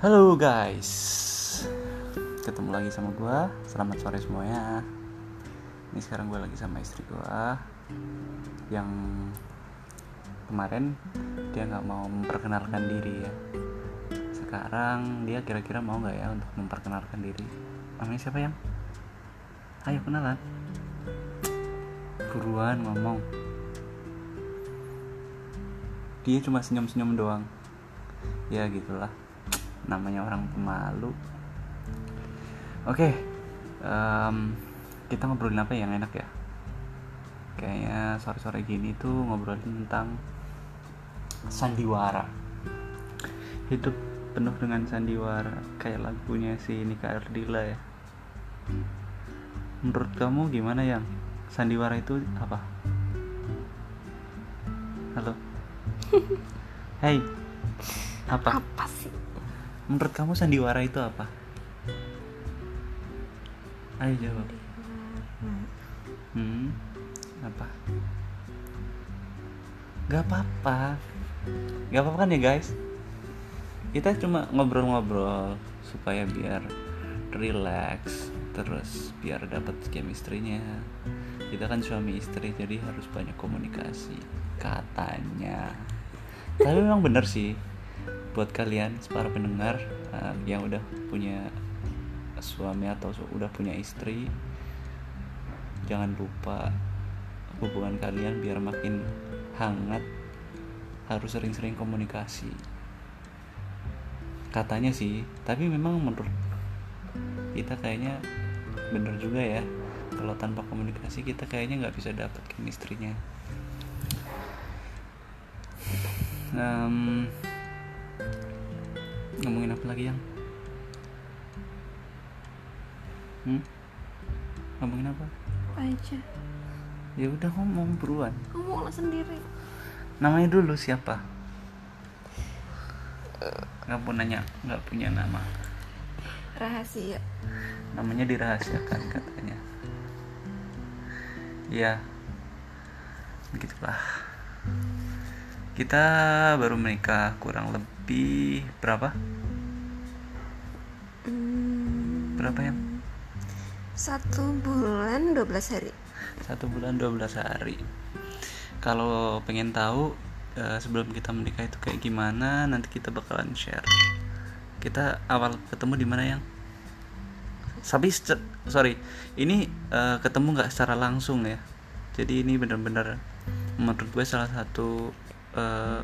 Halo guys, ketemu lagi sama gue. Selamat sore semuanya. Ini sekarang gue lagi sama istri gue yang kemarin dia nggak mau memperkenalkan diri ya. Sekarang dia kira-kira mau nggak ya untuk memperkenalkan diri? Namanya siapa yang? Ayo kenalan. Buruan ngomong. Dia cuma senyum-senyum doang. Ya gitulah namanya orang pemalu. Oke um, kita ngobrolin apa yang enak ya? Kayaknya sore-sore gini tuh ngobrolin tentang sandiwara. Hidup penuh dengan sandiwara kayak lagunya si Nika Ardila ya. Menurut kamu gimana yang? Sandiwara itu apa? Halo? Hai apa? Apa sih Menurut kamu sandiwara itu apa? Ayo jawab. Hmm, apa? Gak apa-apa. Gak apa-apa kan ya guys? Kita cuma ngobrol-ngobrol supaya biar relax, terus biar dapat chemistry-nya. Kita kan suami istri jadi harus banyak komunikasi katanya. Tapi memang bener sih buat kalian para pendengar uh, yang udah punya suami atau udah punya istri jangan lupa hubungan kalian biar makin hangat harus sering-sering komunikasi. Katanya sih tapi memang menurut kita kayaknya bener juga ya kalau tanpa komunikasi kita kayaknya nggak bisa dapet chemistry-nya. Um, ngomongin apa lagi yang? Hmm? ngomongin apa? Aja. Ya udah ngomong buruan? Ngomong sendiri? Namanya dulu siapa? Nggak pun nanya nggak punya nama. Rahasia. Namanya dirahasiakan katanya. Ya. Begitulah. Kita baru menikah kurang lebih berapa? Hmm, berapa ya? Satu bulan 12 hari. Satu bulan 12 hari. Kalau pengen tahu uh, sebelum kita menikah itu kayak gimana nanti kita bakalan share. Kita awal ketemu di mana yang? Tapi sorry ini uh, ketemu nggak secara langsung ya? Jadi ini benar-benar menurut gue salah satu uh,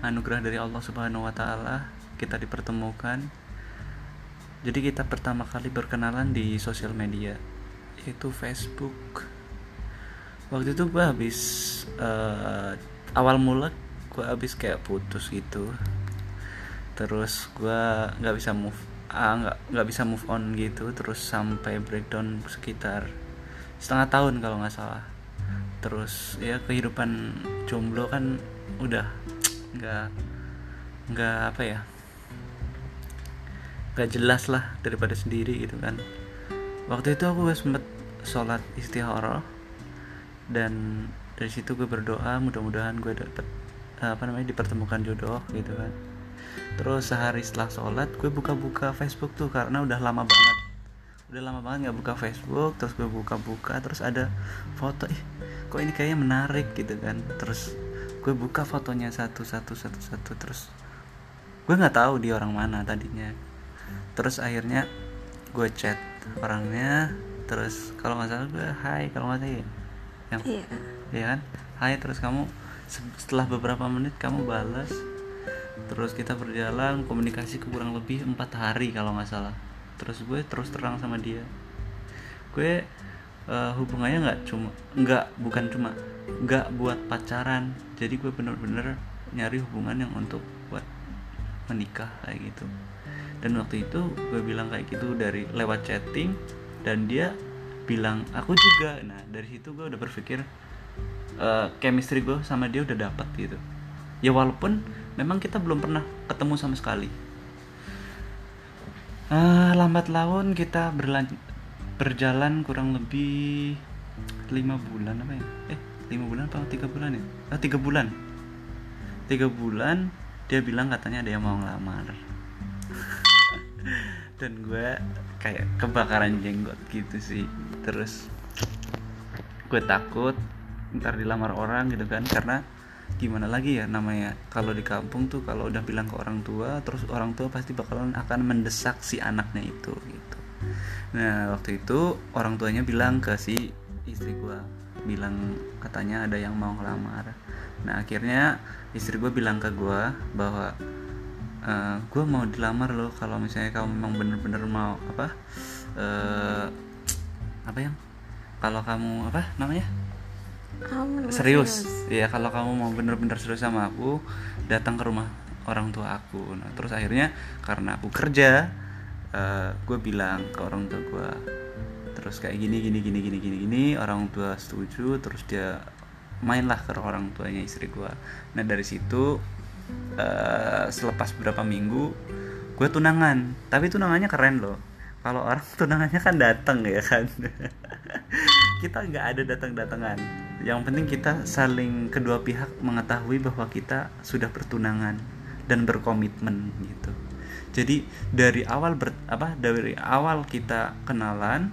anugerah dari Allah Subhanahu wa taala kita dipertemukan. Jadi kita pertama kali berkenalan di sosial media yaitu Facebook. Waktu itu gue habis uh, awal mula gue habis kayak putus gitu. Terus gue nggak bisa move ah nggak nggak bisa move on gitu terus sampai breakdown sekitar setengah tahun kalau nggak salah terus ya kehidupan jomblo kan udah nggak nggak apa ya? Nggak jelas lah daripada sendiri gitu kan. Waktu itu aku sempet sholat istihara dan dari situ gue berdoa mudah-mudahan gue dapet apa namanya dipertemukan jodoh gitu kan. Terus sehari setelah sholat gue buka-buka Facebook tuh karena udah lama banget. Udah lama banget nggak buka Facebook terus gue buka-buka terus ada foto ih kok ini kayaknya menarik gitu kan. Terus gue buka fotonya satu satu satu satu terus gue nggak tahu dia orang mana tadinya. Terus akhirnya gue chat orangnya terus kalau nggak salah gue hai kalau nggak salah ya. Yang iya. Ya kan? Hai terus kamu setelah beberapa menit kamu balas terus kita berjalan komunikasi kurang lebih empat hari kalau nggak salah. Terus gue terus terang sama dia. Gue uh, hubungannya nggak cuma nggak bukan cuma nggak buat pacaran. Jadi gue bener-bener nyari hubungan yang untuk buat menikah kayak gitu. Dan waktu itu gue bilang kayak gitu dari lewat chatting dan dia bilang aku juga. Nah dari situ gue udah berpikir uh, chemistry gue sama dia udah dapat gitu. Ya walaupun memang kita belum pernah ketemu sama sekali. Uh, lambat laun kita berlanjut berjalan kurang lebih lima bulan apa ya? Eh lima bulan apa tiga bulan ya? Oh, tiga bulan. Tiga bulan dia bilang katanya ada yang mau ngelamar. Dan gue kayak kebakaran jenggot gitu sih. Terus gue takut ntar dilamar orang gitu kan. Karena gimana lagi ya namanya? Kalau di kampung tuh kalau udah bilang ke orang tua terus orang tua pasti bakalan akan mendesak si anaknya itu gitu. Nah waktu itu orang tuanya bilang ke si istri gue bilang katanya ada yang mau ngelamar. Nah akhirnya istri gue bilang ke gue bahwa e, eh, gue mau dilamar loh kalau misalnya kamu memang bener-bener mau apa uh, apa yang kalau kamu apa namanya? Kamu serius. ya kalau kamu mau bener-bener serius sama aku datang ke rumah orang tua aku. Nah terus akhirnya karena aku kerja uh, eh, gue bilang ke orang tua gue terus kayak gini gini gini gini gini gini orang tua setuju terus dia mainlah ke orang tuanya istri gue nah dari situ uh, selepas beberapa minggu gue tunangan. Tapi tunangannya keren loh. Kalau orang tunangannya kan datang ya kan? Kita nggak ada datang-datangan yang penting kita saling kedua pihak mengetahui bahwa kita sudah bertunangan dan berkomitmen gitu. Jadi dari awal ber, apa dari awal kita kenalan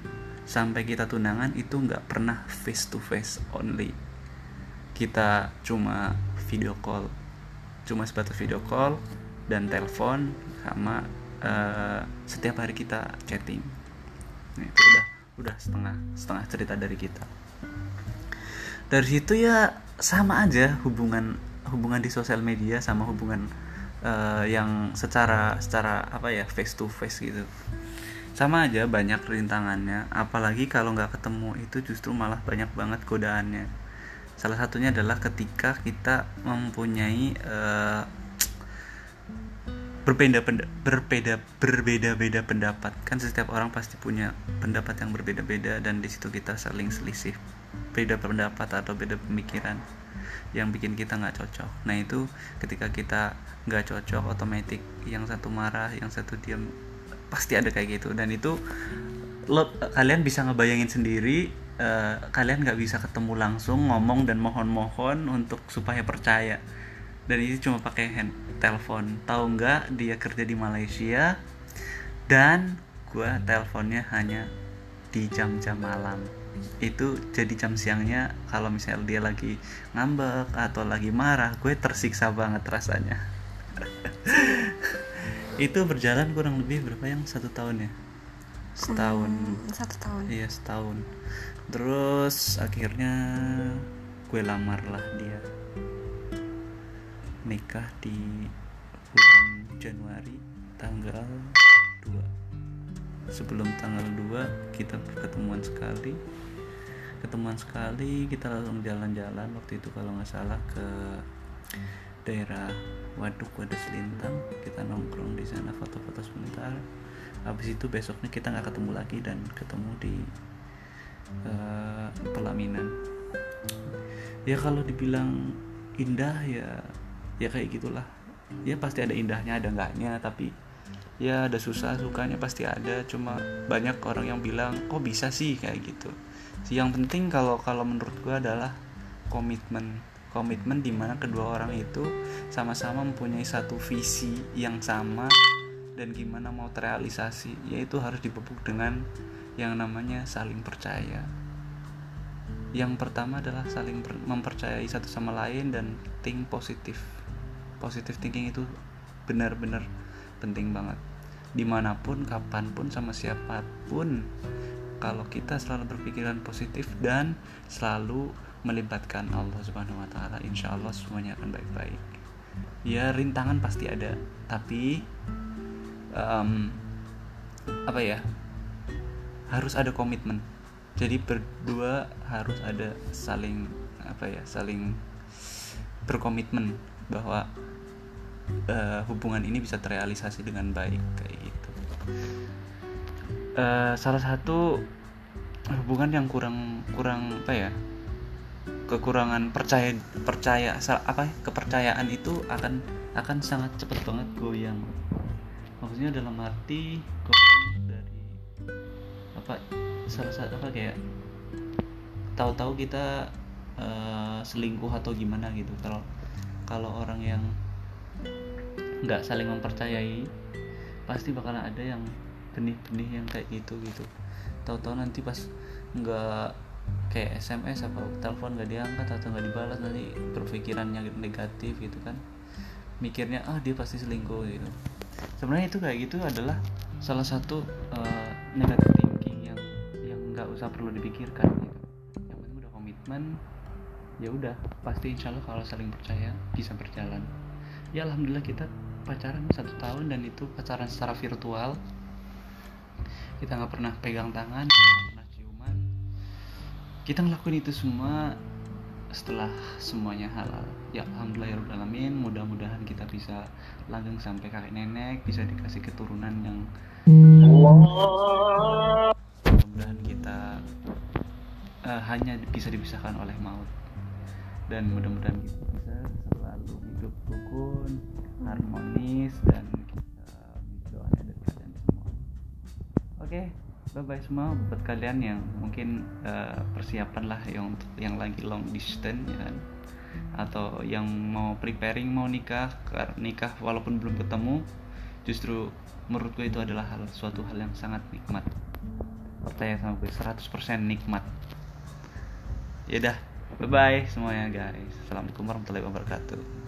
sampai kita tunangan itu nggak pernah face to face only. Kita cuma video call. Cuma sebatas video call dan telepon sama uh, setiap hari kita chatting. Nah, itu udah udah setengah setengah cerita dari kita. Dari situ ya sama aja hubungan hubungan di sosial media sama hubungan uh, yang secara secara apa ya face to face gitu sama aja banyak rintangannya apalagi kalau nggak ketemu itu justru malah banyak banget godaannya. Salah satunya adalah ketika kita mempunyai uh, berbeda berbeda berbeda beda pendapat. Kan setiap orang pasti punya pendapat yang berbeda beda dan di situ kita saling selisih. Beda pendapat atau beda pemikiran yang bikin kita nggak cocok. Nah itu ketika kita nggak cocok otomatis yang satu marah yang satu diam pasti ada kayak gitu. Dan itu lo kalian bisa ngebayangin sendiri uh, kalian nggak bisa ketemu langsung ngomong dan mohon-mohon untuk supaya percaya. Dan itu cuma pakai hand telepon. Tahu nggak dia kerja di Malaysia dan gue teleponnya hanya di jam-jam malam. Itu jadi jam siangnya kalau misalnya dia lagi ngambek atau lagi marah gue tersiksa banget rasanya itu berjalan kurang lebih berapa yang? Satu tahun ya? Setahun. Hmm, satu tahun. Iya setahun. Terus akhirnya gue lamar lah dia. Nikah di bulan Januari tanggal 2 sebelum tanggal 2 kita ketemuan sekali. Ketemuan sekali kita langsung jalan-jalan waktu itu kalau nggak salah ke daerah Waduk Wadas Lintang sebentar habis itu besoknya kita nggak ketemu lagi dan ketemu di uh, pelaminan. Ya kalau dibilang indah ya ya kayak gitulah. Ya pasti ada indahnya ada enggaknya tapi ya ada susah sukanya pasti ada. Cuma banyak orang yang bilang kok bisa sih? kayak gitu. Yang penting kalau kalau menurut gue adalah komitmen. Komitmen di mana kedua orang itu sama-sama mempunyai satu visi yang sama dan gimana mau terrealisasi yaitu harus dipupuk dengan yang namanya saling percaya. Yang pertama adalah saling mempercayai satu sama lain dan think positif. Positif thinking itu benar-benar penting banget. Di mana pun kapan pun sama siapa pun kalau kita selalu berpikiran positif dan selalu melibatkan Allah Subhanahu wa taala, insya Allah semuanya akan baik-baik. Ya rintangan pasti ada, tapi um, apa ya? Harus ada komitmen. Jadi berdua harus ada saling apa ya? Saling berkomitmen bahwa uh, hubungan ini bisa terrealisasi dengan baik kayak gitu. Eh, salah satu hubungan yang kurang kurang apa ya kekurangan percaya percaya apa ya, kepercayaan itu akan akan sangat cepat banget goyang maksudnya dalam arti goyang dari apa salah satu apa kayak tahu-tahu kita uh, selingkuh atau gimana gitu. Kalau kalau orang yang nggak saling mempercayai pasti bakalan ada yang benih-benih yang kayak gitu gitu. Tahu-tahu nanti pas nggak kayak SMS apa telepon nggak diangkat atau nggak dibalas nanti berpikirannya negatif gitu kan. Mikirnya ah dia pasti selingkuh gitu sebenarnya itu kayak gitu adalah salah satu uh, negative thinking yang yang nggak usah perlu dipikirkan gitu. Yang penting udah komitmen ya udah pasti insya Allah kalau saling percaya bisa berjalan. Ya alhamdulillah kita pacaran satu tahun dan itu pacaran secara virtual. Kita nggak pernah pegang tangan pernah ciuman. Kita ngelakuin itu semua setelah semuanya halal. Ya alhamdulillah ya alamin. Mudah-mudahan kita bisa langgeng sampai kakek nenek bisa dikasih keturunan yang mudah-mudahan kita uh, hanya bisa dipisahkan oleh maut. Dan mudah-mudahan kita bisa selalu hidup rukun harmonis dan bye bye semua buat kalian yang mungkin uh, persiapan lah yang yang lagi long distance ya kan? Atau yang mau preparing mau nikah nikah walaupun belum ketemu justru menurut gue itu adalah hal suatu hal yang sangat nikmat. Percaya sama gue 100% nikmat. Ya udah bye bye semuanya guys. Assalamualaikum warahmatullahi wabarakatuh